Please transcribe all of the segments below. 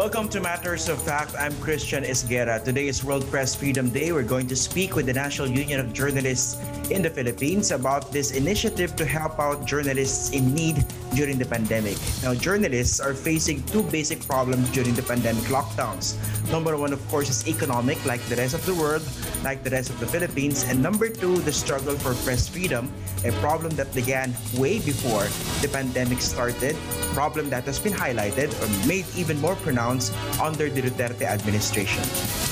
Welcome to Matters of Fact. I'm Christian Esguerra. Today is World Press Freedom Day. We're going to speak with the National Union of Journalists in the Philippines about this initiative to help out journalists in need during the pandemic. Now, journalists are facing two basic problems during the pandemic lockdowns. Number one, of course, is economic, like the rest of the world, like the rest of the Philippines. And number two, the struggle for press freedom, a problem that began way before the pandemic started, problem that has been highlighted or made even more pronounced under the Duterte administration.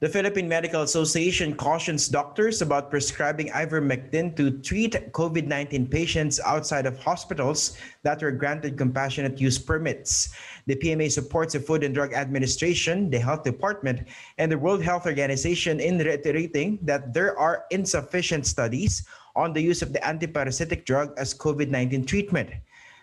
The Philippine Medical Association cautions doctors about prescribing ivermectin to treat COVID 19 patients outside of hospitals that were granted compassionate use permits. The PMA supports the Food and Drug Administration, the Health Department, and the World Health Organization in reiterating that there are insufficient studies on the use of the antiparasitic drug as COVID 19 treatment.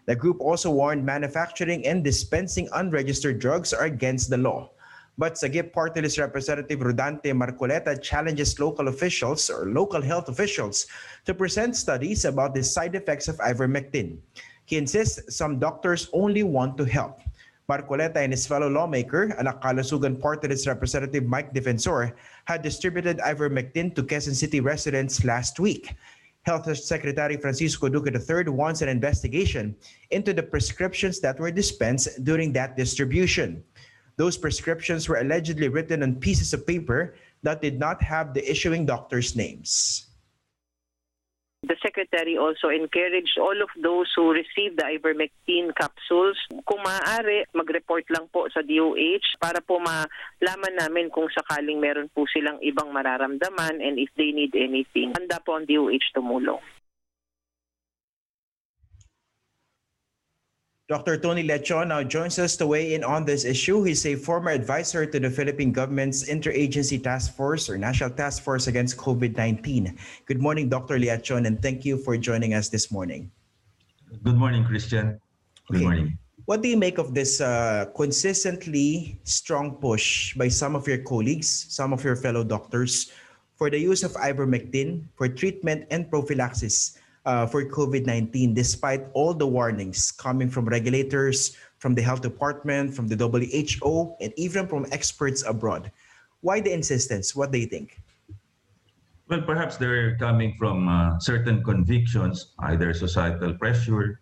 The group also warned manufacturing and dispensing unregistered drugs are against the law. But Sagip Party List Representative Rodante Marcoleta challenges local officials or local health officials to present studies about the side effects of ivermectin. He insists some doctors only want to help. Marcoleta and his fellow lawmaker, Anakalusugan Party List Representative Mike Defensor, had distributed ivermectin to Quezon City residents last week. Health Secretary Francisco Duque III wants an investigation into the prescriptions that were dispensed during that distribution. Those prescriptions were allegedly written on pieces of paper that did not have the issuing doctor's names. The secretary also encouraged all of those who received the ivermectin capsules, kung maaari, mag-report lang po sa DOH para po malaman namin kung sakaling meron po silang ibang mararamdaman and if they need anything. Handa po ang DOH tumulong. Dr. Tony Leachon now joins us to weigh in on this issue. He's a former advisor to the Philippine government's Interagency Task Force or National Task Force Against COVID-19. Good morning, Dr. Leachon, and thank you for joining us this morning. Good morning, Christian. Good Okay. morning. What do you make of this uh, consistently strong push by some of your colleagues, some of your fellow doctors, for the use of ivermectin for treatment and prophylaxis uh, for COVID 19, despite all the warnings coming from regulators, from the health department, from the WHO, and even from experts abroad? Why the insistence? What do you think? Well, perhaps they're coming from uh, certain convictions, either societal pressure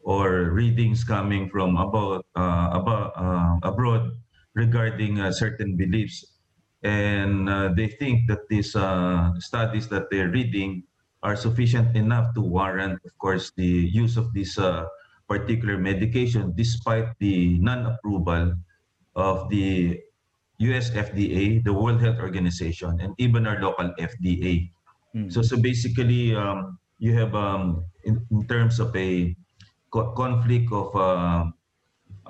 or readings coming from about, uh, about uh, abroad regarding uh, certain beliefs. And uh, they think that these uh, studies that they're reading are sufficient enough to warrant, of course, the use of this uh, particular medication, despite the non-approval of the US FDA, the World Health Organization, and even our local FDA. Hmm. So, so basically, um, you have um, in, in terms of a co- conflict of uh,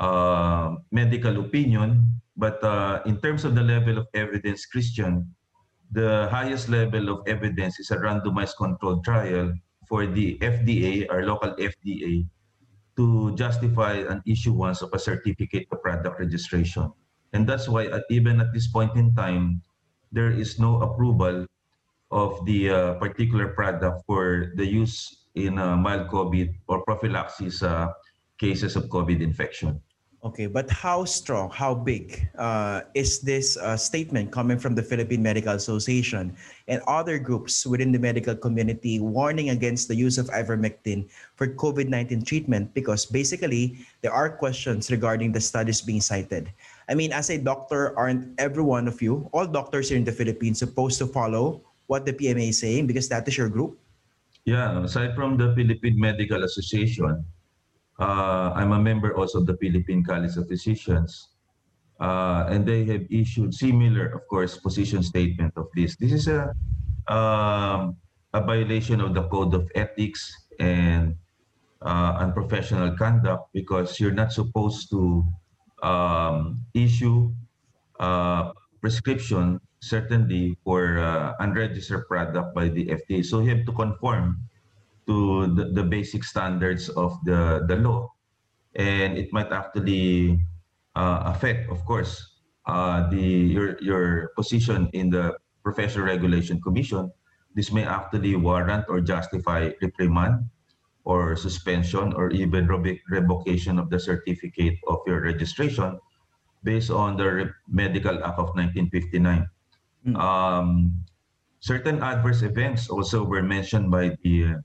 uh, medical opinion, but uh, in terms of the level of evidence, Christian, the highest level of evidence is a randomized controlled trial for the FDA, or local FDA, to justify an issuance of a certificate of product registration. And that's why, at, even at this point in time, there is no approval of the uh, particular product for the use in uh, mild COVID or prophylaxis uh, cases of COVID infection. Okay, but how strong, how big uh, is this uh, statement coming from the Philippine Medical Association and other groups within the medical community warning against the use of ivermectin for COVID 19 treatment? Because basically, there are questions regarding the studies being cited. I mean, as a doctor, aren't every one of you, all doctors here in the Philippines, supposed to follow what the PMA is saying because that is your group? Yeah, aside from the Philippine Medical Association, uh, I'm a member also of the Philippine College of Physicians, uh, and they have issued similar, of course, position statement of this. This is a um, a violation of the code of ethics and uh, unprofessional conduct because you're not supposed to um, issue uh, prescription certainly for uh, unregistered product by the FDA. So you have to conform to the, the basic standards of the, the law. And it might actually uh, affect, of course, uh, the your your position in the Professional Regulation Commission, this may actually warrant or justify reprimand or suspension or even revocation of the certificate of your registration based on the Medical Act of 1959. Mm. Um, certain adverse events also were mentioned by the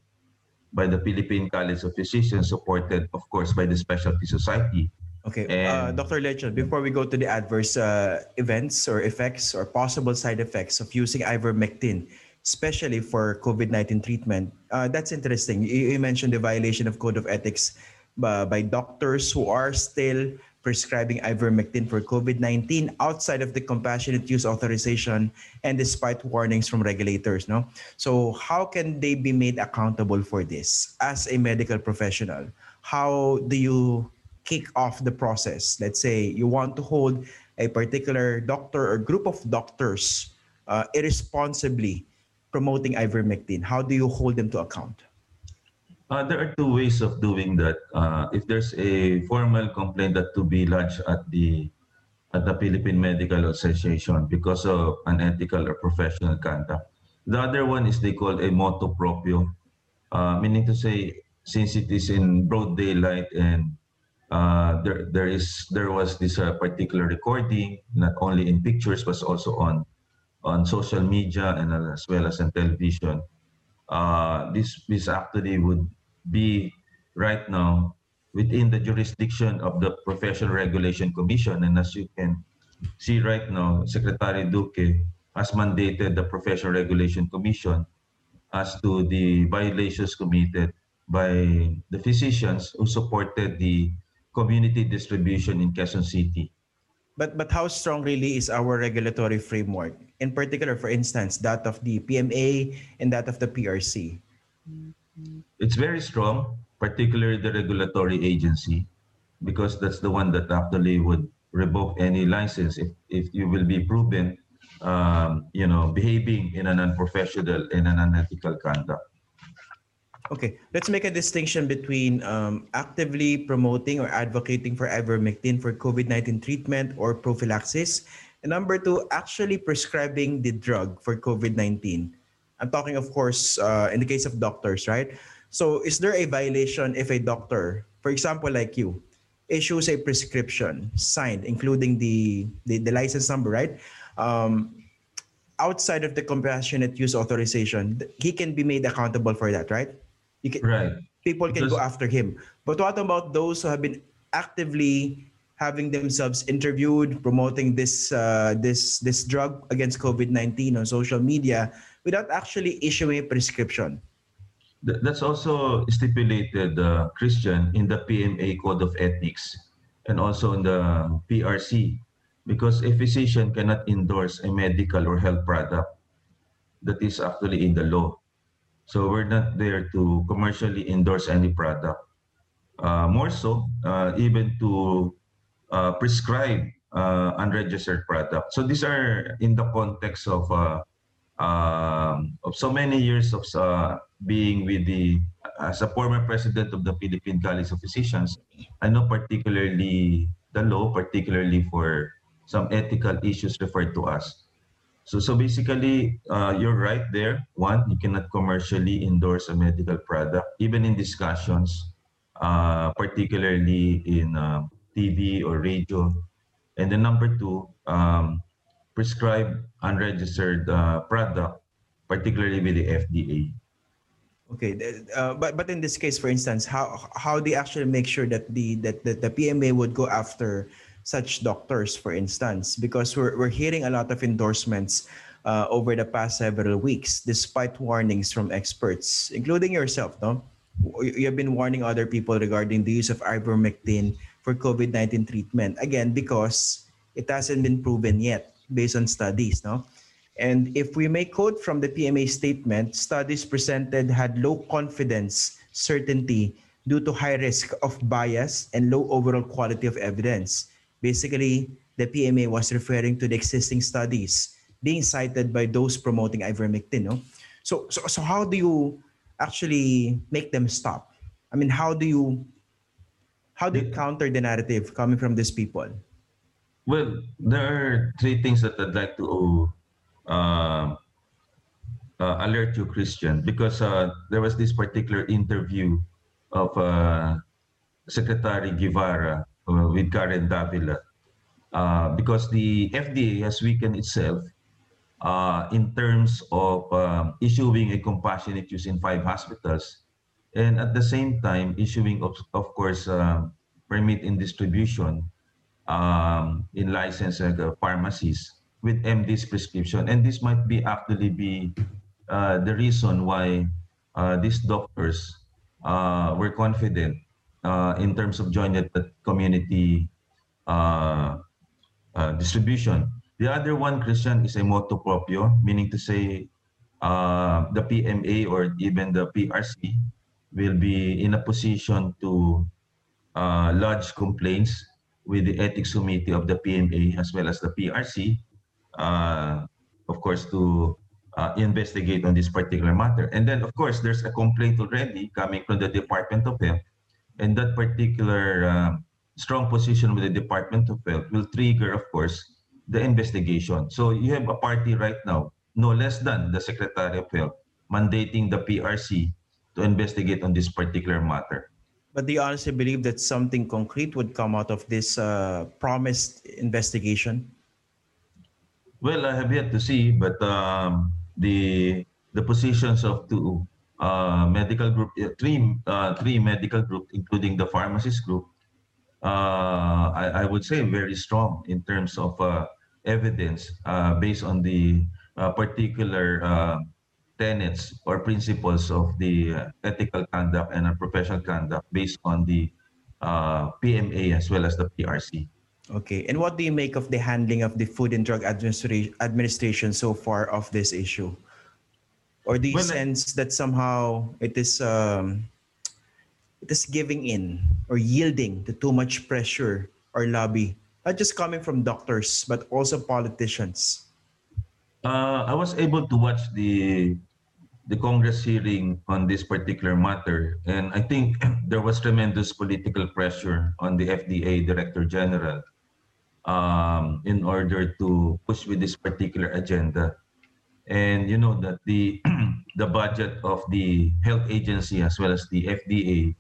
by the Philippine College of Physicians, supported, of course, by the Specialty Society. Okay, uh, Dr. Leachon, before we go to the adverse uh, events or effects or possible side effects of using ivermectin, especially for COVID-19 treatment, uh, that's interesting. You, you, mentioned the violation of code of ethics by, by doctors who are still prescribing ivermectin for COVID-19 outside of the compassionate use authorization and despite warnings from regulators, no? So how can they be made accountable for this as a medical professional? How do you kick off the process? Let's say you want to hold a particular doctor or group of doctors uh, irresponsibly promoting ivermectin. How do you hold them to account? Uh, there are two ways of doing that. Uh, if there's a formal complaint that to be lodged at the at the Philippine Medical Association because of unethical or professional conduct. The other one is they call a motu proprio, uh, meaning to say since it is in broad daylight and uh, there there is there was this uh, particular recording not only in pictures but also on on social media and as well as on television. Uh, this this actually would be right now within the jurisdiction of the Professional Regulation Commission. And as you can see right now, Secretary Duque has mandated the Professional Regulation Commission as to the violations committed by the physicians who supported the community distribution in Quezon City. But but how strong really is our regulatory framework? In particular, for instance, that of the PMA and that of the PRC. It's very strong, particularly the regulatory agency, because that's the one that actually would revoke any license if, if you will be proven, um, you know, behaving in an unprofessional and an unethical conduct. Okay, let's make a distinction between um, actively promoting or advocating for ivermectin for COVID-19 treatment or prophylaxis, and number two, actually prescribing the drug for COVID-19. I'm talking, of course, uh, in the case of doctors, right? So is there a violation if a doctor, for example, like you, issues a prescription signed, including the, the, the license number, right? Um, outside of the compassionate use authorization, he can be made accountable for that, right? You can, right. People can go after him. But what about those who have been actively having themselves interviewed, promoting this uh, this this drug against COVID nineteen on social media without actually issuing a prescription? that's also stipulated, uh, Christian, in the PMA Code of Ethics and also in the PRC, because a physician cannot endorse a medical or health product that is actually in the law. So we're not there to commercially endorse any product. Uh, more so, uh, even to uh, prescribe uh, unregistered product. So these are in the context of uh, um, of so many years of uh, being with the as a former president of the Philippine College of Physicians, I know particularly the law, particularly for some ethical issues referred to us. So, so basically, uh, you're right there. One, you cannot commercially endorse a medical product, even in discussions, uh, particularly in uh, TV or radio. And then number two, um, prescribe unregistered uh, product, particularly with the FDA. Okay, uh, but but in this case, for instance, how how they actually make sure that the that, that the PMA would go after such doctors, for instance, because we're we're hearing a lot of endorsements uh, over the past several weeks, despite warnings from experts, including yourself. No, you have been warning other people regarding the use of ivermectin for COVID nineteen treatment again because it hasn't been proven yet based on studies. No, and if we may quote from the PMA statement, studies presented had low confidence certainty due to high risk of bias and low overall quality of evidence. Basically, the PMA was referring to the existing studies being cited by those promoting ivermectin. No? So, so, so how do you actually make them stop? I mean, how do you how do you counter the narrative coming from these people? Well, there are three things that I'd like to uh, uh, alert you, Christian, because uh, there was this particular interview of uh, Secretary Guevara uh, with Karen Davila, uh, because the FDA has weakened itself in terms of um, issuing a compassionate use in five hospitals, and at the same time issuing, of, of course, permit in distribution um, in licensed uh, pharmacies with MD's prescription. And this might be actually be uh, the reason why uh, these doctors uh, were confident uh, in terms of joint community uh, distribution. The other one, Christian, is a motu proprio, meaning to say the PMA or even the PRC will be in a position to lodge complaints with the ethics committee of the PMA as well as the PRC, uh, of course, to uh, investigate on this particular matter. And then, of course, there's a complaint already coming from the Department of Health, and that particular uh, strong position with the Department of Health will trigger, of course, the investigation. So you have a party right now, no less than the Secretary of Health, mandating the PRC to investigate on this particular matter. But do you honestly believe that something concrete would come out of this uh, promised investigation? Well, I have yet to see, but um, the the positions of two uh, medical group, uh, three uh, three medical group, including the pharmacist group, uh, I, I, would say very strong in terms of uh, evidence based on the particular tenets or principles of the uh, ethical conduct and professional conduct based on the uh, PMA as well as the PRC. Okay. And what do you make of the handling of the Food and Drug Administration, administration so far of this issue? Or do you well, sense that somehow it is um, it is giving in or yielding to too much pressure or lobby, not just coming from doctors but also politicians? Uh, I was able to watch the the Congress hearing on this particular matter. And I think there was tremendous political pressure on the FDA Director General um, in order to push with this particular agenda. And you know that the the budget of the health agency as well as the FDA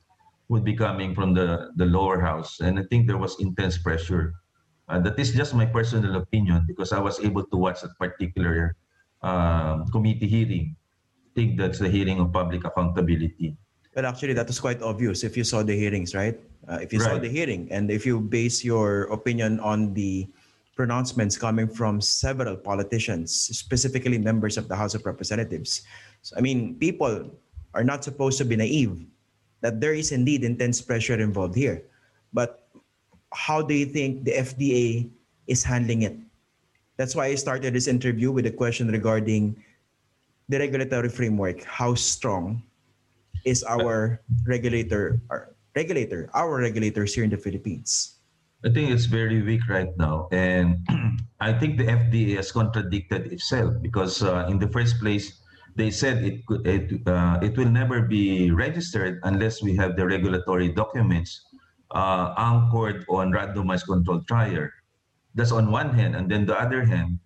would be coming from the, the lower house. And I think there was intense pressure. Uh, that is just my personal opinion because I was able to watch that particular uh, committee hearing think that's the hearing of public accountability. But actually, that was quite obvious if you saw the hearings, right? Uh, if you right. saw the hearing and if you base your opinion on the pronouncements coming from several politicians, specifically members of the House of Representatives. So, I mean, people are not supposed to be naive that there is indeed intense pressure involved here. But how do you think the FDA is handling it? That's why I started this interview with a question regarding the regulatory framework, how strong is our regulator, our regulator, our regulators here in the Philippines? I think it's very weak right now, and I think the FDA has contradicted itself because uh, in the first place they said it could, it, uh, it will never be registered unless we have the regulatory documents uh, anchored on randomized controlled trial. That's on one hand, and then the other hand,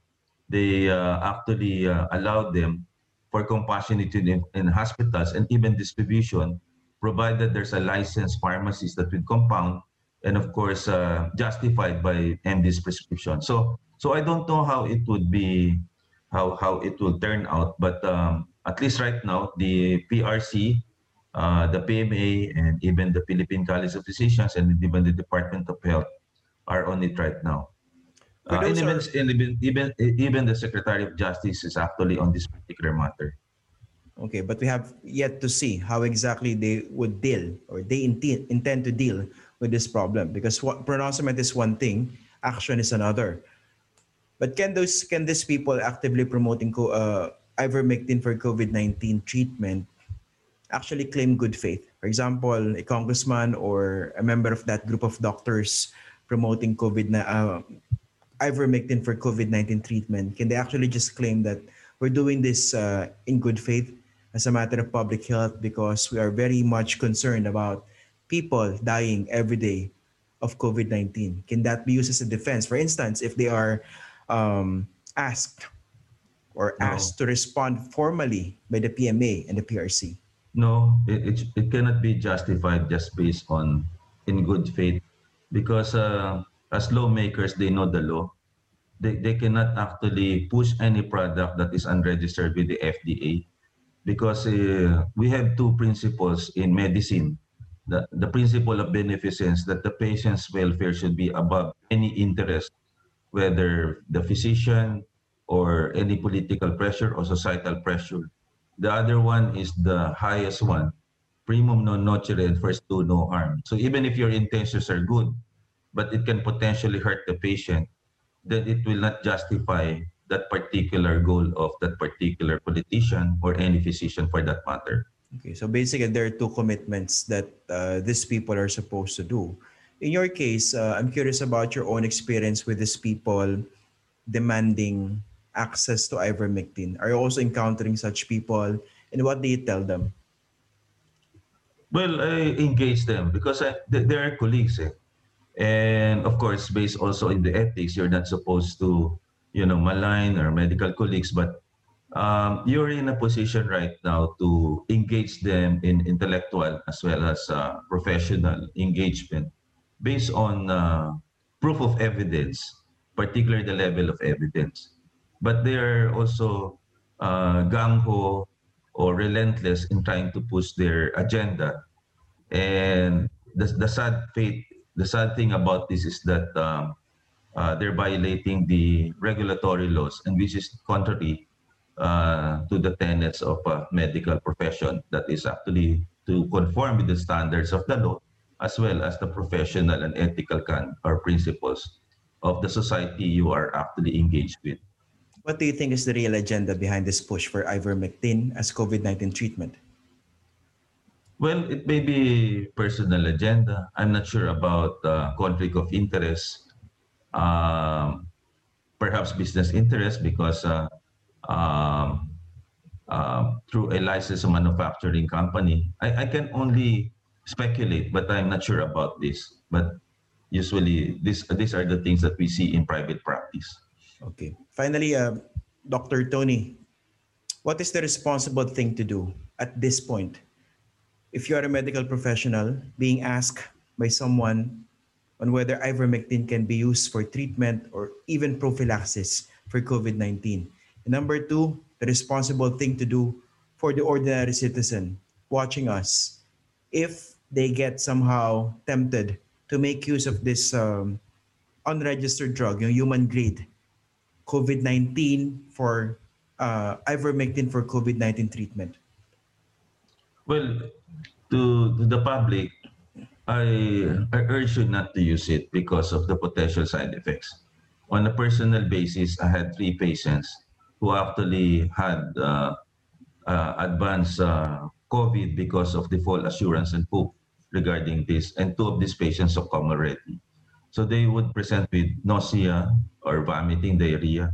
they uh, actually uh, allowed them for compassionate in, in hospitals and even distribution, provided there's a licensed pharmacist that will compound and of course uh, justified by MD's prescription. So so I don't know how it would be, how how it will turn out, but um, at least right now the PRC, uh, the PMA, and even the Philippine College of Physicians and even the Department of Health are on it right now. Uh, and even, even, even, even the Secretary of Justice is actually on this particular matter. Okay, but we have yet to see how exactly they would deal or they intend, intend to deal with this problem because what pronouncement is one thing, action is another. But can those can these people actively promoting uh, ivermectin for COVID-19 treatment actually claim good faith? For example, a congressman or a member of that group of doctors promoting COVID uh, ivermectin for COVID-19 treatment, can they actually just claim that we're doing this uh, in good faith as a matter of public health because we are very much concerned about people dying every day of COVID 19? Can that be used as a defense? For instance, if they are um, asked or No. asked to respond formally by the PMA and the PRC? No, it, it, it cannot be justified just based on in good faith because uh, as lawmakers, they know the law. They, they cannot actually push any product that is unregistered with the FDA because uh, we have two principles in medicine. The, the principle of beneficence that the patient's welfare should be above any interest, whether the physician or any political pressure or societal pressure. The other one is the highest one, primum non nocere and first do no harm. So even if your intentions are good, but it can potentially hurt the patient, then it will not justify that particular goal of that particular politician or any physician for that matter. Okay, so basically, there are two commitments that uh, these people are supposed to do. In your case, uh, I'm curious about your own experience with these people demanding access to ivermectin. Are you also encountering such people, and what do you tell them? Well, I engage them because I, they, they are colleagues. Eh? And of course, based also in the ethics, you're not supposed to, you know, malign or medical colleagues, but um, you're in a position right now to engage them in intellectual as well as uh, professional engagement based on uh, proof of evidence, particularly the level of evidence. But they are also uh, gung ho or relentless in trying to push their agenda. And the, the sad fate, the sad thing about this is that um, uh, they're violating the regulatory laws, and which is contrary uh, to the tenets of a medical profession that is actually to conform with the standards of the law as well as the professional and ethical can or principles of the society you are actually engaged with. What do you think is the real agenda behind this push for ivermectin as COVID 19 treatment? Well, it may be personal agenda. I'm not sure about uh, conflict of interest. Um, perhaps business interest because uh, um, um, through a licensed manufacturing company. I, I can only speculate, but I'm not sure about this. But usually, this these are the things that we see in private practice. Okay. Finally, uh, Dr. Tony, what is the responsible thing to do at this point? If you are a medical professional being asked by someone on whether ivermectin can be used for treatment or even prophylaxis for COVID 19. And number two, the responsible thing to do for the ordinary citizen watching us if they get somehow tempted to make use of this um, unregistered drug, yung human grade COVID-19 for uh, ivermectin for COVID-19 treatment? Well, to, the public, I, I urge you not to use it because of the potential side effects. On a personal basis, I had three patients who actually had uh, uh, advanced uh, COVID because of the full assurance and hope regarding this, and two of these patients succumbed already. So they would present with nausea or vomiting, diarrhea,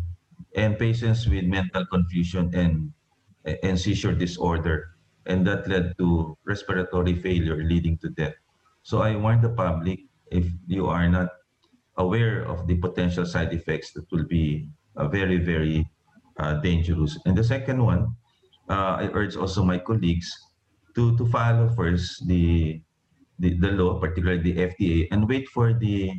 and patients with mental confusion and, and seizure disorder. And that led to respiratory failure leading to death. So I warn the public if you are not aware of the potential side effects that will be uh, very, very uh, dangerous. And the second one, uh, I urge also my colleagues to, to follow first the, the, the law, particularly the FDA, and wait for the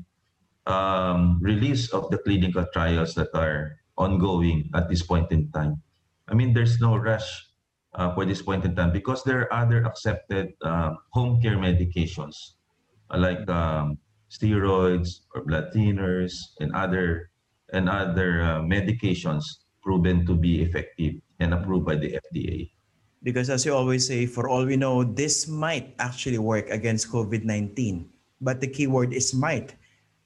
um, release of the clinical trials that are ongoing at this point in time. I mean, there's no rush uh, for this point in time because there are other accepted uh, home care medications uh, like um, steroids or blood thinners and other and other uh, medications proven to be effective and approved by the FDA. Because as you always say, for all we know, this might actually work against COVID 19. But the key word is might.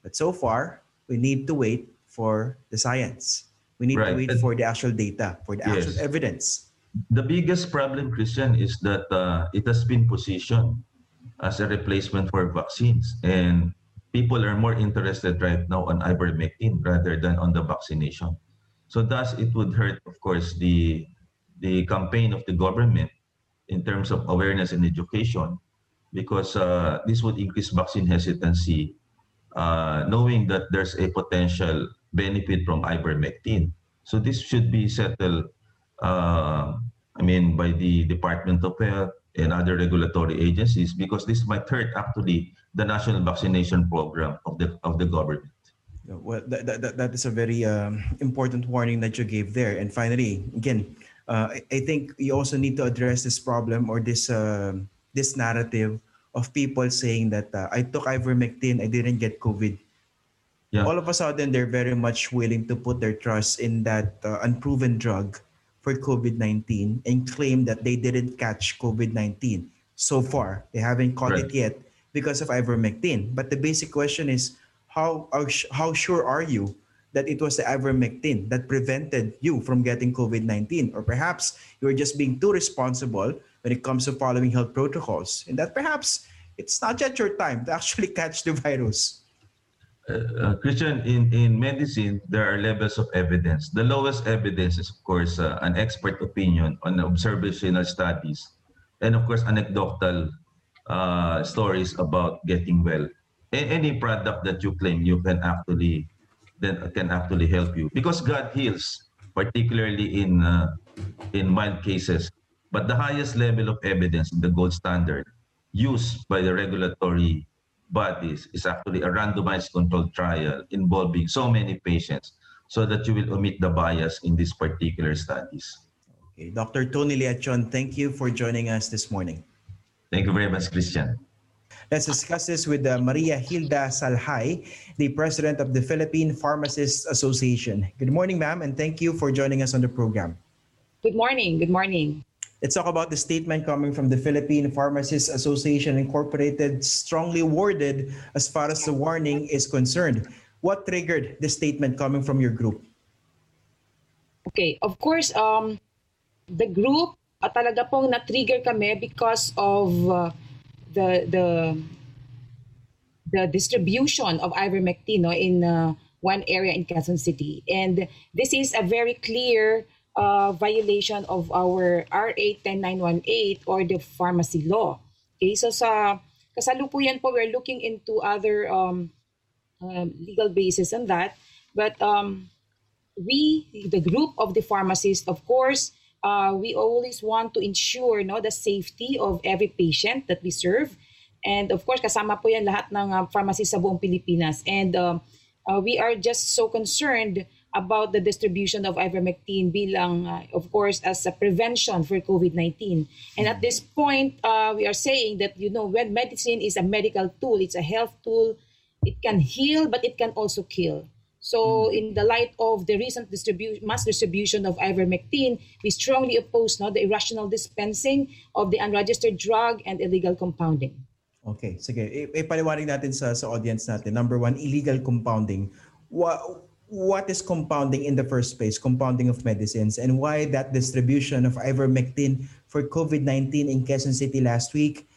But so far, we need to wait for the science. We need to wait And- for the actual data, for the actual Yes. evidence. The biggest problem, Christian, is that uh, it has been positioned as a replacement for vaccines. And people are more interested right now on ivermectin rather than on the vaccination. So thus, it would hurt, of course, the, the campaign of the government in terms of awareness and education because uh, this would increase vaccine hesitancy uh, knowing that there's a potential benefit from ivermectin. So this should be settled, I mean, by the Department of Health and other regulatory agencies because this might hurt actually the national vaccination program of the of the government. Well, that, that, that is a very um, important warning that you gave there. And finally, again, uh, I think you also need to address this problem or this uh, this narrative of people saying that uh, I took ivermectin, I didn't get COVID. Yeah. All of a sudden, they're very much willing to put their trust in that uh, unproven drug for COVID 19 and claim that they didn't catch COVID 19 so far. They haven't caught right. it yet because of ivermectin. But the basic question is how, how sure are you that it was the ivermectin that prevented you from getting COVID 19? Or perhaps you're just being too responsible when it comes to following health protocols, and that perhaps it's not yet your time to actually catch the virus. Uh, uh, Christian, in, in medicine, there are levels of evidence. The lowest evidence is, of course, uh, an expert opinion on observational studies, and of course, anecdotal uh, stories about getting well. A- any product that you claim you can actually then can actually help you because God heals, particularly in uh, in mild cases. But the highest level of evidence, the gold standard, used by the regulatory bodies is actually a randomized controlled trial involving so many patients so that you will omit the bias in these particular studies. Okay. Dr. Tony Leachon, thank you for joining us this morning. Thank you very much, Christian. Let's discuss this with uh, Maria Hilda Salhay, the president of the Philippine Pharmacists Association. Good morning, ma'am, and thank you for joining us on the program. Good morning. Good morning. Let's talk about the statement coming from the Philippine Pharmacists Association Incorporated, strongly worded as far as the warning is concerned. What triggered the statement coming from your group? Okay, of course, um, the group uh, talaga pong na-trigger kami because of uh, the the the distribution of ivermectin no, in uh, one area in Quezon City. And this is a very clear uh, violation of our RA 10918 or the pharmacy law. Okay, so sa kasalukuyan po, we're looking into other um, um, legal basis on that. But um, we, the group of the pharmacists, of course, uh, we always want to ensure no, the safety of every patient that we serve. And of course, kasama po yan lahat ng uh, pharmacists sa buong Pilipinas. And uh, uh, we are just so concerned about the distribution of ivermectin bilang, uh, of course, as a prevention for COVID-19. And at this point, uh, we are saying that, you know, when medicine is a medical tool, it's a health tool, it can heal, but it can also kill. So, mm. in the light of the recent distribu- mass distribution of ivermectin, we strongly oppose no, the irrational dispensing of the unregistered drug and illegal compounding. Okay, sige. Ipaliwanag natin sa, sa audience natin. Number one, illegal compounding. What, what is compounding in the first place, compounding of medicines, and why that distribution of ivermectin for COVID-19 in Quezon City last week,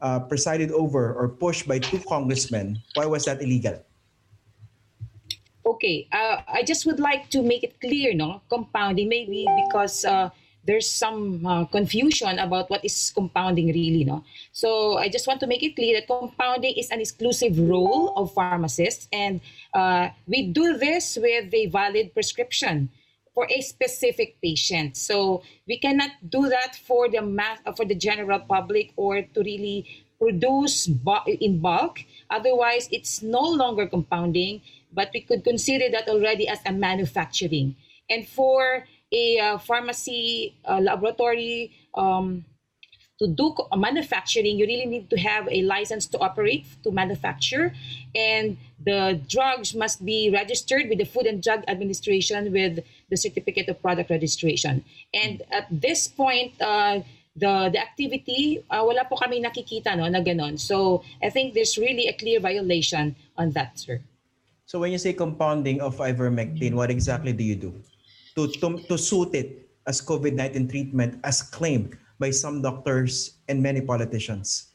uh, presided over or pushed by two congressmen. Why was that illegal? Okay, uh, I just would like to make it clear, no, compounding maybe because uh, there's some uh, confusion about what is compounding really no? So i just want to make it clear that compounding is an exclusive role of pharmacists and uh, we do this with a valid prescription for a specific patient. So we cannot do that for the mass for the general public or to really produce in bulk. Otherwise it's no longer compounding but we could consider that already as a manufacturing. And for a uh, pharmacy uh, laboratory um, to do manufacturing, you really need to have a license to operate to manufacture, and the drugs must be registered with the Food and Drug Administration with the certificate of product registration. And at this point, uh, the the activity uh, wala po kami nakikita no na. So I think there's really a clear violation on that, sir. So when you say compounding of ivermectin, what exactly do you do? To, to, to suit it as COVID-19 treatment as claimed by some doctors and many politicians?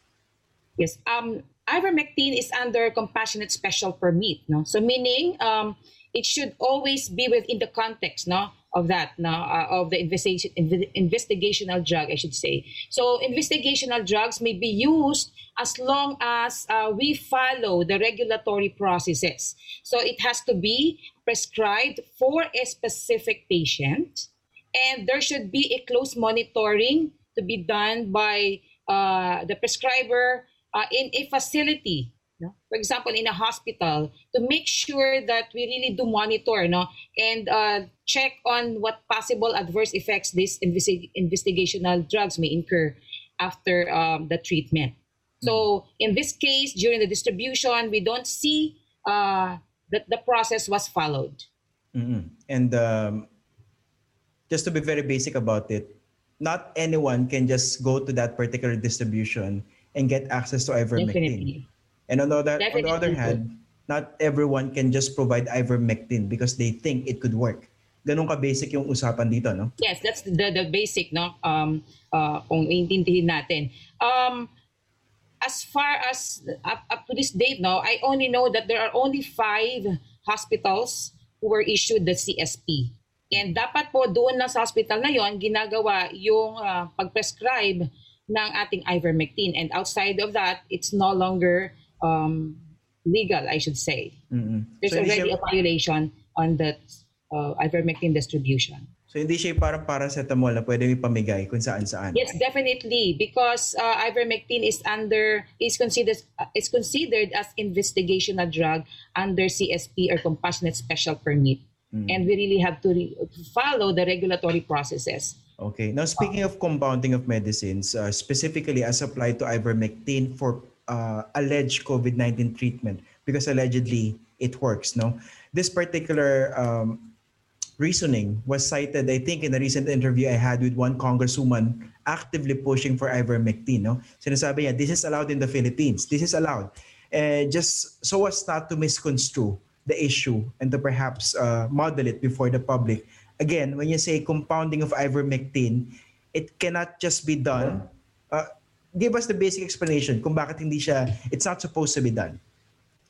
Yes. Um, ivermectin is under compassionate special permit. No? So meaning um, it should always be within the context no, of that no uh, of the investigation inv- investigational drug i should say so investigational drugs may be used as long as uh, we follow the regulatory processes so it has to be prescribed for a specific patient and there should be a close monitoring to be done by uh, the prescriber uh, in a facility no? for example in a hospital to make sure that we really do monitor no? And uh, check on what possible adverse effects these investi- investigational drugs may incur after um, the treatment. So in this case during the distribution we don't see uh, that the process was followed Mm-mm. And um, just to be very basic about it, not anyone can just go to that particular distribution and get access to ivermectin. definitely And on the other, on the other hand, not everyone can just provide ivermectin because they think it could work. Ganun ka basic yung usapan dito, no? Yes, that's the the basic no um uh, kung iintindihin natin. Um as far as up, up to this date no, I only know that there are only five hospitals who were issued the CSP. And dapat po doon lang sa hospital na yon ginagawa yung uh, pag-prescribe ng ating ivermectin and outside of that it's no longer um, legal I should say. Mm-mm. There's So, already siya, a violation on that uh, ivermectin distribution. So hindi siya parang paracetamol na pwede ipamigay kung saan-saan. Yes, definitely, because uh, ivermectin is under is considered uh, is considered as investigational drug under CSP or compassionate special permit, and we really have to, re- to follow the regulatory processes. Okay. Now, speaking of compounding of medicines, uh, specifically as applied to ivermectin for uh, alleged COVID-19 treatment, because allegedly it works, no? This particular um, reasoning was cited, I think, in a recent interview I had with one congresswoman actively pushing for ivermectin, no? Sinasabi niya, this is allowed in the Philippines. This is allowed. And just so as not to misconstrue the issue and to perhaps uh, model it before the public. Again, when you say compounding of ivermectin, it cannot just be done. Uh, give us the basic explanation kung bakit hindi siya, it's not supposed to be done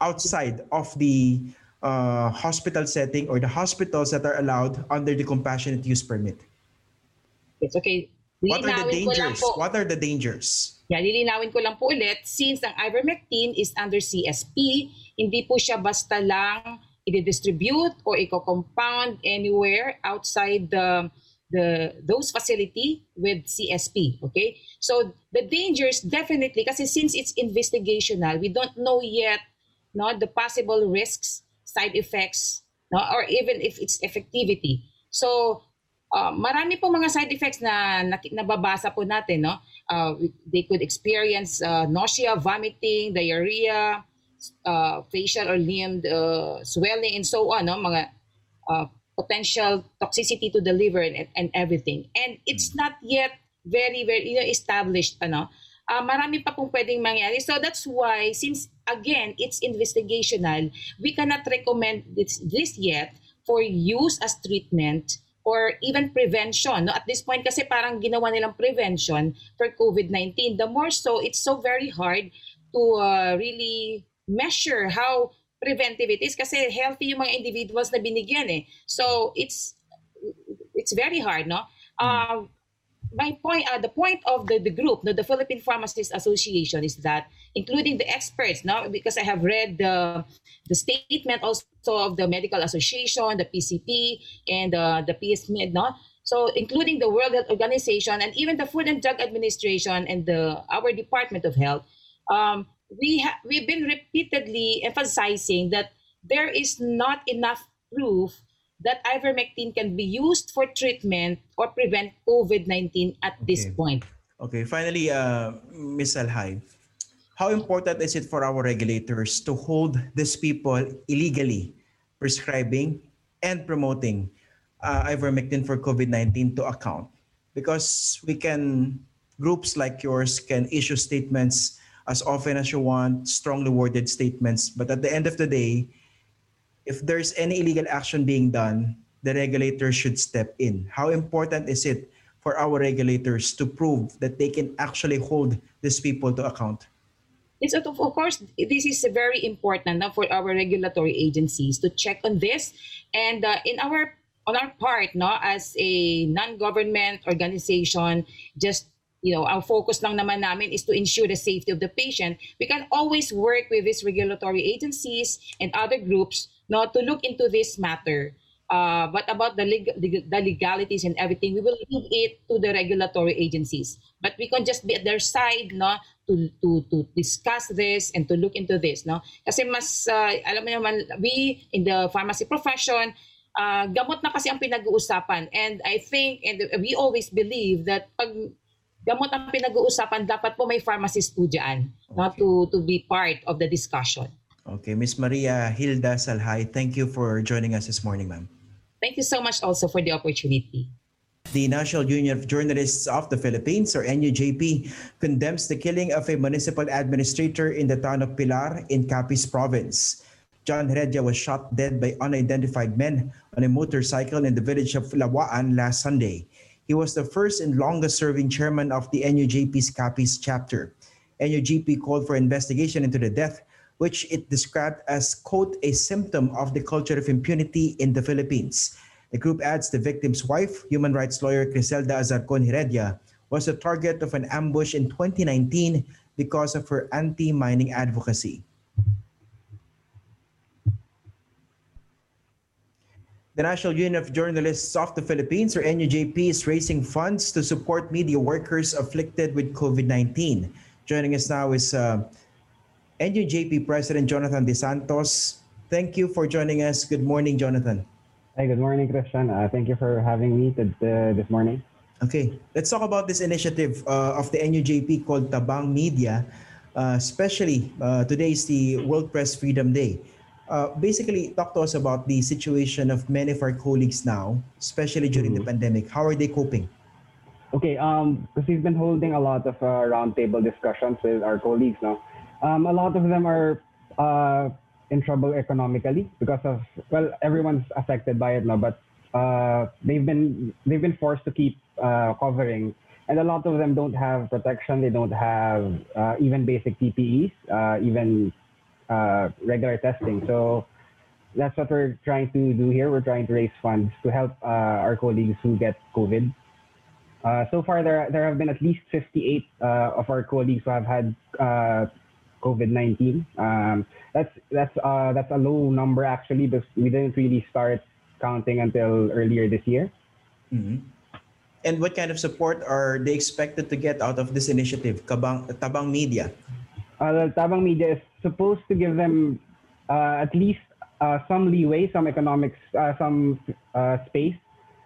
outside of the uh, hospital setting or the hospitals that are allowed under the compassionate use permit. It's okay. What are the Lilinawin ko lang dangers? What are the dangers? Yeah, lilinawin ko lang po ulit, since ang ivermectin is under CSP, hindi po siya basta lang i-distribute or i-compound anywhere outside the the those facility with CSP, okay? So the dangers definitely kasi since it's investigational, we don't know yet no the possible risks, side effects, no or even if its effectivity. So uh, marami po mga side effects na, na nababasa po natin, no? Uh, they could experience uh, nausea, vomiting, diarrhea, uh, facial or limb uh, swelling, and so on, no? Mga uh, potential toxicity to the liver and, and everything. And it's not yet very, very you know, established, ano? Uh, marami pa pong pwedeng mangyari. So that's why, since again, it's investigational, we cannot recommend this, this yet for use as treatment or even prevention. No? At this point kasi parang ginawa nilang prevention for COVID-19. The more so, it's so very hard to uh, really measure how preventive it is kasi healthy yung mga individuals na binigyan eh. So it's it's very hard, no? Uh, my point, uh, the point of the, the group, no, the Philippine Pharmacists Association, is that including the experts, no, because I have read the the statement also of the Medical Association, the PCP, and uh, the PSMID, no. So including the World Health Organization and even the Food and Drug Administration and the our Department of Health, um, we ha- we've been repeatedly emphasizing that there is not enough proof that ivermectin can be used for treatment or prevent COVID-19 at this point. Okay, finally, uh, Ms. Alhay, how important is it for our regulators to hold these people illegally prescribing and promoting uh, ivermectin for COVID-19 to account? Because we can, groups like yours can issue statements as often as you want, strongly worded statements, but at the end of the day, if there's any illegal action being done, the regulator should step in. How important is it for our regulators to prove that they can actually hold these people to account? Of, course this is very important for our regulatory agencies to check on this, and uh, in our on our part, no, as a non-government organization, just you know, our focus lang naman namin is to ensure the safety of the patient. We can always work with these regulatory agencies and other groups no, to look into this matter. Uh, but about the, leg- the legalities and everything, we will leave it to the regulatory agencies. But we can just be at their side, no, to to to discuss this and to look into this, no. Kasi mas uh, alam mo naman, we in the pharmacy profession, uh, gamot na kasi ang pinag-uusapan. And I think, and we always believe that pag gamot ang pinag-uusapan, dapat po may pharmacist po dyan okay. no, to, to be part of the discussion. Okay, Miss Maria Hilda Salhay, thank you for joining us this morning, ma'am. Thank you so much also for the opportunity. The National Union of Journalists of the Philippines, or NUJP, condemns the killing of a municipal administrator in the town of Pilar in Capiz Province. John Heredia was shot dead by unidentified men on a motorcycle in the village of Lawaan last Sunday. He was the first and longest serving chairman of the NUJP's Capiz chapter. NUJP called for investigation into the death, which it described as, quote, a symptom of the culture of impunity in the Philippines. The group adds the victim's wife, human rights lawyer Criselda Azarcon Heredia, was the target of an ambush in 2019 because of her anti mining advocacy. The National Union of Journalists of the Philippines, or NUJP, is raising funds to support media workers afflicted with COVID 19. Joining us now is uh, NUJP President Jonathan De Santos. Thank you for joining us. Good morning, Jonathan. Hi, good morning, Christian. Uh, thank you for having me to, uh, this morning. Okay, let's talk about this initiative uh, of the NUJP called Tabang Media. Uh, especially uh, today is the World Press Freedom Day. Uh, basically, talk to us about the situation of many of our colleagues now, especially during mm-hmm. the pandemic. How are they coping? Okay, um, because we've been holding a lot of uh, roundtable discussions with our colleagues now. Um, a lot of them are uh, in trouble economically because of well, everyone's affected by it now, but uh, they've been they've been forced to keep uh, covering, and a lot of them don't have protection. They don't have uh, even basic PPEs, uh, even uh, regular testing. So that's what we're trying to do here. We're trying to raise funds to help our colleagues who get COVID. Uh, so far, there there have been at least 58 uh, of our colleagues who have had uh, COVID-19. Um, that's that's uh, that's a low number actually, because we didn't really start counting until earlier this year. Mm-hmm. And what kind of support are they expected to get out of this initiative, Kabang, Tabang Media? Uh, Tabang Media is supposed to give them uh, at least uh, some leeway, some economics, uh, some uh, space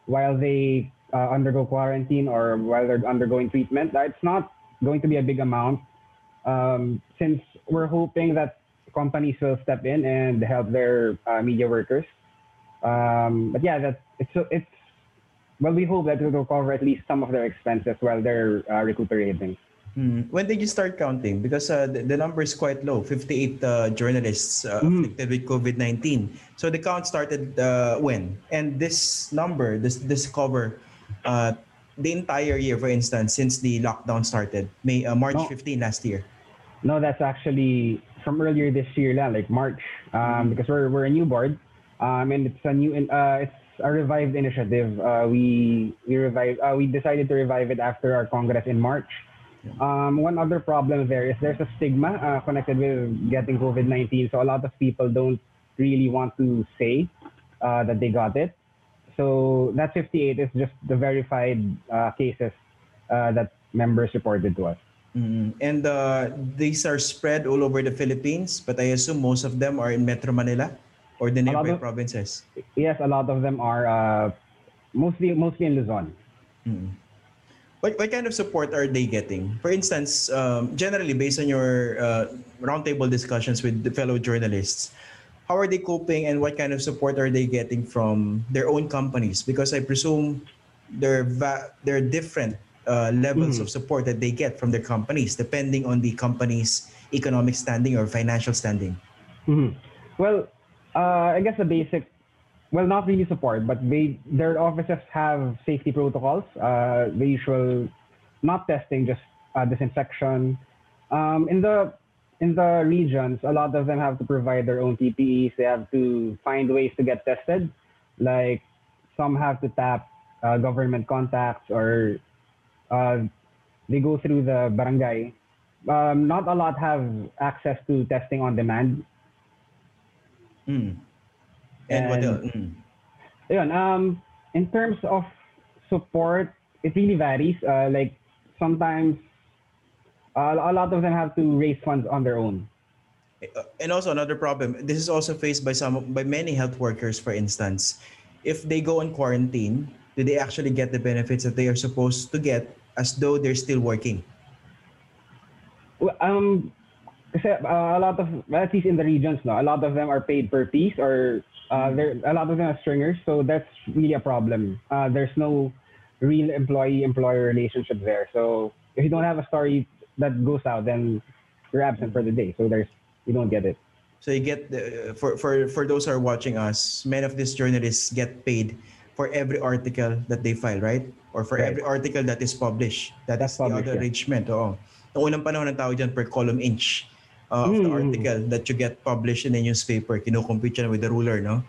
while they uh, undergo quarantine or while they're undergoing treatment. It's not going to be a big amount um, since we're hoping that companies will step in and help their uh, media workers. Um, but yeah, that it's it's well, we hope that it will cover at least some of their expenses while they're uh, recuperating. Mm. When did you start counting? Because uh, the, the, number is quite low 58 uh, journalists uh, mm. afflicted with COVID 19. So the count started uh, when? And this number, this, this cover, uh, the entire year, for instance, since the lockdown started, May uh, March no. 15 last year? No, that's actually from earlier this year, like March, um, mm. because we're, we're a new board. Um, and it's a new, it's a revived initiative. we we revived, we decided to revive it after our congress in March. Um, one other problem there is there's a stigma uh, connected with getting COVID-19. So a lot of people don't really want to say uh, that they got it. So that 58 is just the verified uh, cases uh, that members reported to us. Mm-hmm. And uh, these are spread all over the Philippines, but I assume most of them are in Metro Manila or the nearby of, provinces. Yes, a lot of them are uh, mostly mostly in Luzon. Mm-hmm what, what kind of support are they getting? For instance, um, generally based on your uh, roundtable discussions with the fellow journalists, how are they coping and what kind of support are they getting from their own companies? Because I presume there va- there are different uh, levels mm-hmm. of support that they get from their companies depending on the company's economic standing or financial standing. Mm-hmm. Well, uh, I guess the basic well, not really support, but they their offices have safety protocols. Uh, the usual, not testing, just uh, disinfection. Um, in the in the regions, a lot of them have to provide their own PPEs. They have to find ways to get tested. Like some have to tap uh, government contacts or they go through the barangay. Um, not a lot have access to testing on demand. Mm. And, what else? Mm. Um, in terms of support, it really varies. Uh, like sometimes uh, a lot of them have to raise funds on their own. Uh, And also another problem. This is also faced by some by many health workers, for instance. If they go on quarantine, do they actually get the benefits that they are supposed to get as though they're still working? Well, Um, kasi, uh, a lot of, at least in the regions, no, a lot of them are paid per piece or uh, there a lot of them are stringers. So that's really a problem. Uh, there's no real employee-employer relationship there. So if you don't have a story that goes out, then you're absent for the day. So there's you don't get it. So you get the, for for for those who are watching us, many of these journalists get paid for every article that they file, right? Or for Right. every article that is published. That is That's the published, other yeah. arrangement. Oo. Noong unang panahon ng tawag dyan per column inch uh, of the Mm. article that you get published in a newspaper. Kinukompute yan with the ruler, no?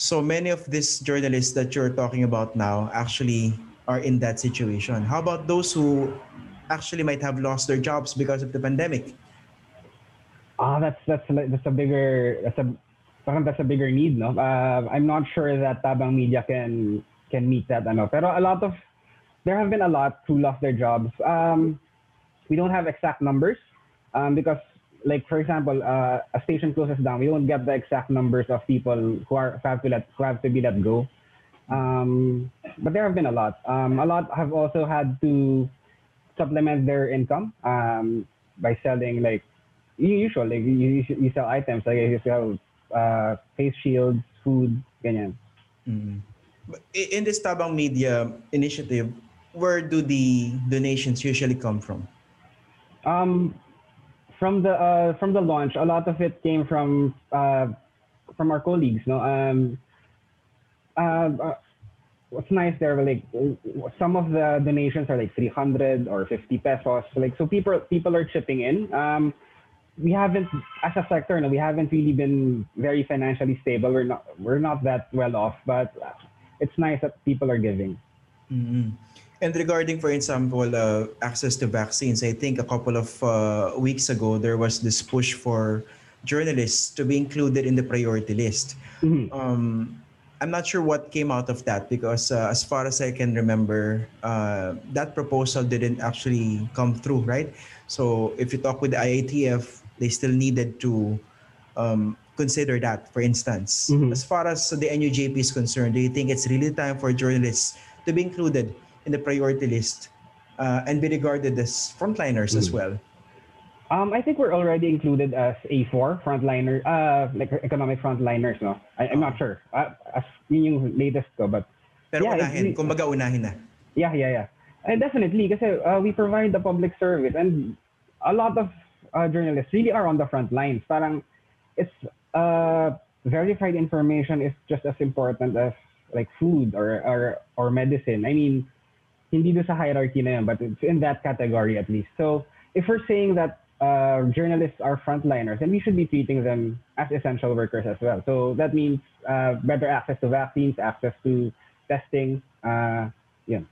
So many of these journalists that you're talking about now actually are in that situation. How about those who actually might have lost their jobs because of the pandemic? Ah, that's that's that's a bigger that's a parang that's a bigger need, no? Uh, I'm not sure that Tabang Media can can meet that, ano. Pero a lot of there have been a lot who lost their jobs. Um, we don't have exact numbers um, because, like for example, uh, a station closes down. We don't get the exact numbers of people who are who have to let who have to be let go. Um, but there have been a lot. Um, a lot have also had to supplement their income um, by selling like usual like you you sell items like you sell uh, face shields, food, ganyan. Mm. In this Tabang Media initiative, where do the donations usually come from? Um, from the uh, from the launch, a lot of it came from uh, from our colleagues. No, um, uh, uh, what's nice there, like some of the donations are like 300 or 50 pesos. Like so, people people are chipping in. Um, we haven't, as a sector, no, we haven't really been very financially stable. We're not we're not that well off, but it's nice that people are giving. Mhm. And regarding, for example, uh, access to vaccines, I think a couple of uh, weeks ago there was this push for journalists to be included in the priority list. Mhm. Um, I'm not sure what came out of that because, uh, as far as I can remember, uh, that proposal didn't actually come through, right? So, if you talk with the IATF, they still needed to um, consider that, for instance. Mhm. As far as the NUJP is concerned, do you think it's really time for journalists to be included in the priority list uh, and be regarded as frontliners as Mm. well? Um, I think we're already included as A4 frontliner, uh, like economic frontliners, no? I, I'm not sure. Uh, as yun yung latest ko, but Pero Yeah, unahin, it's- kumbaga unahin na. yeah, yeah, yeah. And definitely, kasi uh, we provide the public service, and a lot of uh, journalists really are on the front lines. Parang it's uh, verified information is just as important as like food or or or medicine. I mean, hindi do sa hierarchy na but it's in that category at least. So if we're saying that uh, journalists are frontliners, then we should be treating them as essential workers as well. So that means uh, better access to vaccines, access to testing. Uh, yeah.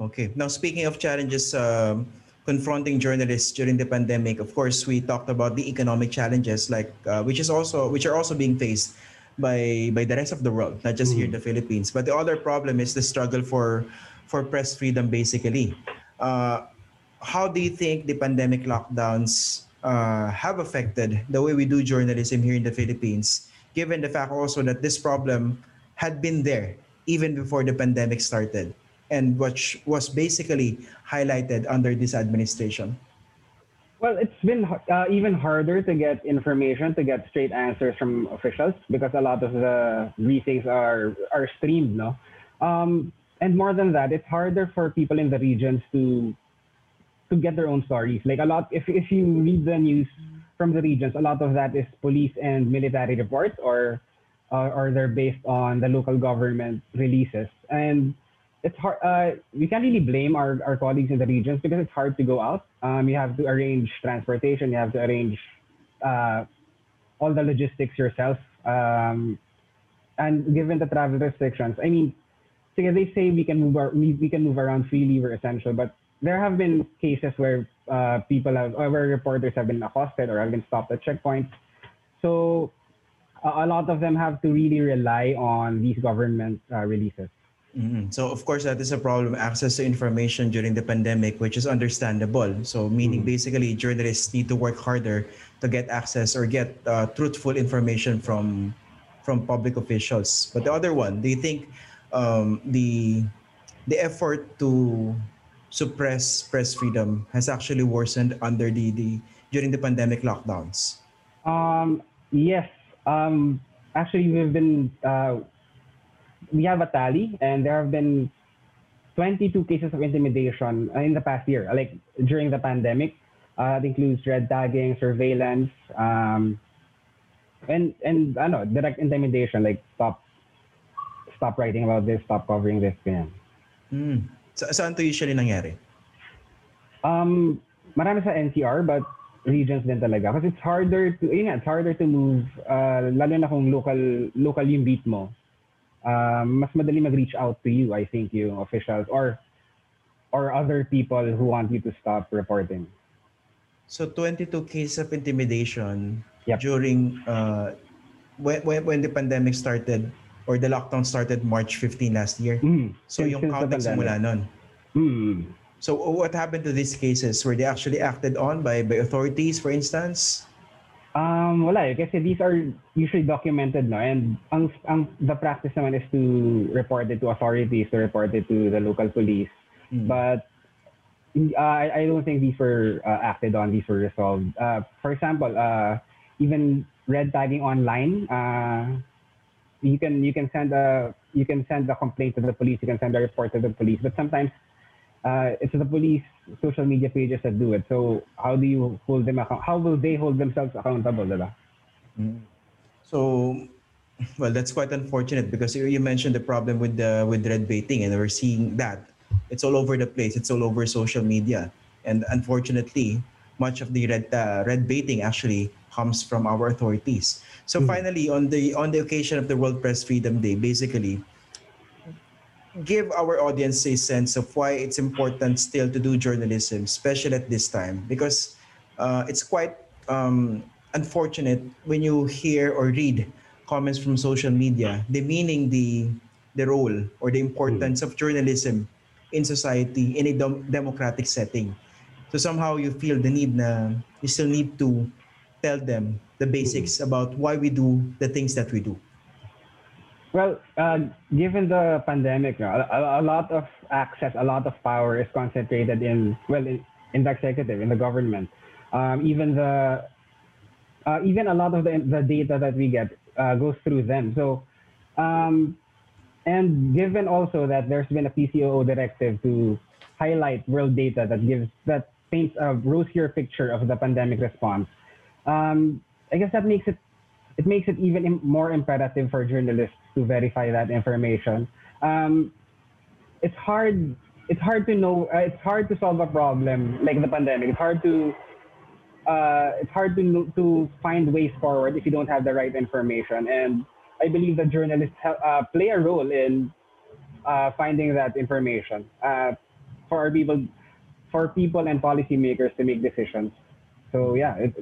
Okay. Now, speaking of challenges um, confronting journalists during the pandemic, of course, we talked about the economic challenges, like uh, which is also which are also being faced by by the rest of the world, not just here in the Philippines. But the other problem is the struggle for for press freedom, basically. Uh, how do you think the pandemic lockdowns uh, have affected the way we do journalism here in the Philippines, given the fact also that this problem had been there even before the pandemic started and which was basically highlighted under this administration? Well, it's been uh, even harder to get information, to get straight answers from officials because a lot of the briefings are are streamed, no. Um, and more than that, it's harder for people in the regions to to get their own stories. Like a lot, if if you read the news from the regions, a lot of that is police and military reports, or uh, or they're based on the local government releases. And it's hard. Uh, we can't really blame our, our colleagues in the regions because it's hard to go out. Um, you have to arrange transportation. You have to arrange uh, all the logistics yourself. Um, and given the travel restrictions, I mean, so they say we can move our, we, we can move around freely, we're essential, but there have been cases where uh, people have, or where reporters have been accosted or have been stopped at checkpoints. So a, a lot of them have to really rely on these government uh, releases. Mm-hmm. So of course that is a problem access to information during the pandemic which is understandable. So meaning mm-hmm. basically journalists need to work harder to get access or get uh, truthful information from from public officials. But the other one, do you think um, the the effort to suppress press freedom has actually worsened under the, the during the pandemic lockdowns? Um, yes. Um, actually, we've been uh, we have a tally, and there have been 22 cases of intimidation in the past year, like during the pandemic. Uh, it includes red tagging, surveillance, um, and and ano, direct intimidation, like stop stop writing about this, stop covering this, ganyan. Mm. Sa saan to usually nangyari? Um, marami sa NCR, but regions din talaga. Kasi it's harder to, yun nga, it's harder to move, uh, lalo na kung local, local yung beat mo. Um, mas madali mag-reach out to you, I think, yung officials or or other people who want you to stop reporting. So 22 cases of intimidation yep. during uh, when, when when the pandemic started or the lockdown started March 15 last year. Mm. So yung counting simula nun. Mm. So what happened to these cases? Were they actually acted on by, by authorities, for instance? Um, wala eh. Kasi these are usually documented, no? And ang, ang, the practice naman is to report it to authorities, to report it to the local police. Mm. But uh, I, I don't think these were uh, acted on, these were resolved. Uh, for example, uh, even red tagging online, uh, you can you can send a you can send a complaint to the police, you can send a report to the police, but sometimes uh, it's the police social media pages that do it. So how do you hold them account? How will they hold themselves accountable, diba? Mm. So, well, that's quite unfortunate because you mentioned the problem with the with red baiting, and we're seeing that it's all over the place. It's all over social media, and unfortunately, much of the red uh, red baiting actually comes from our authorities. So mm-hmm. finally, on the on the occasion of the World Press Freedom Day, basically, give our audience a sense of why it's important still to do journalism, especially at this time, because uh, it's quite um, unfortunate when you hear or read comments from social media demeaning the the role or the importance mm-hmm. of journalism in society in a dem- democratic setting. So somehow you feel the need na you still need to tell them the basics about why we do the things that we do? Well, uh, given the pandemic, a, a, lot of access, a lot of power is concentrated in well, in, in the executive, in the government. Um, even the uh, even a lot of the, the data that we get uh, goes through them. So, um, and given also that there's been a PCOO directive to highlight world data that gives that paints a rosier picture of the pandemic response um, I guess that makes it it makes it even more imperative for journalists to verify that information. Um, it's hard it's hard to know uh, it's hard to solve a problem like the pandemic. It's hard to uh, it's hard to to find ways forward if you don't have the right information. And I believe that journalists uh, play a role in uh, finding that information uh, for people for people and policymakers to make decisions. So yeah, it,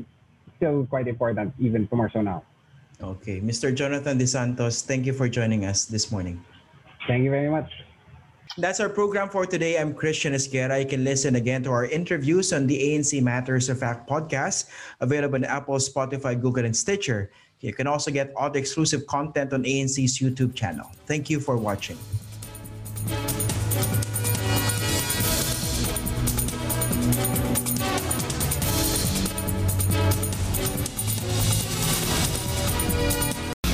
still quite important, even more so now. Okay. Mr. Jonathan De Santos, thank you for joining us this morning. Thank you very much. That's our program for today. I'm Christian Esguerra. You can listen again to our interviews on the ANC Matters of Fact podcast, available on Apple, Spotify, Google, and Stitcher. You can also get all the exclusive content on ANC's YouTube channel. Thank you for watching.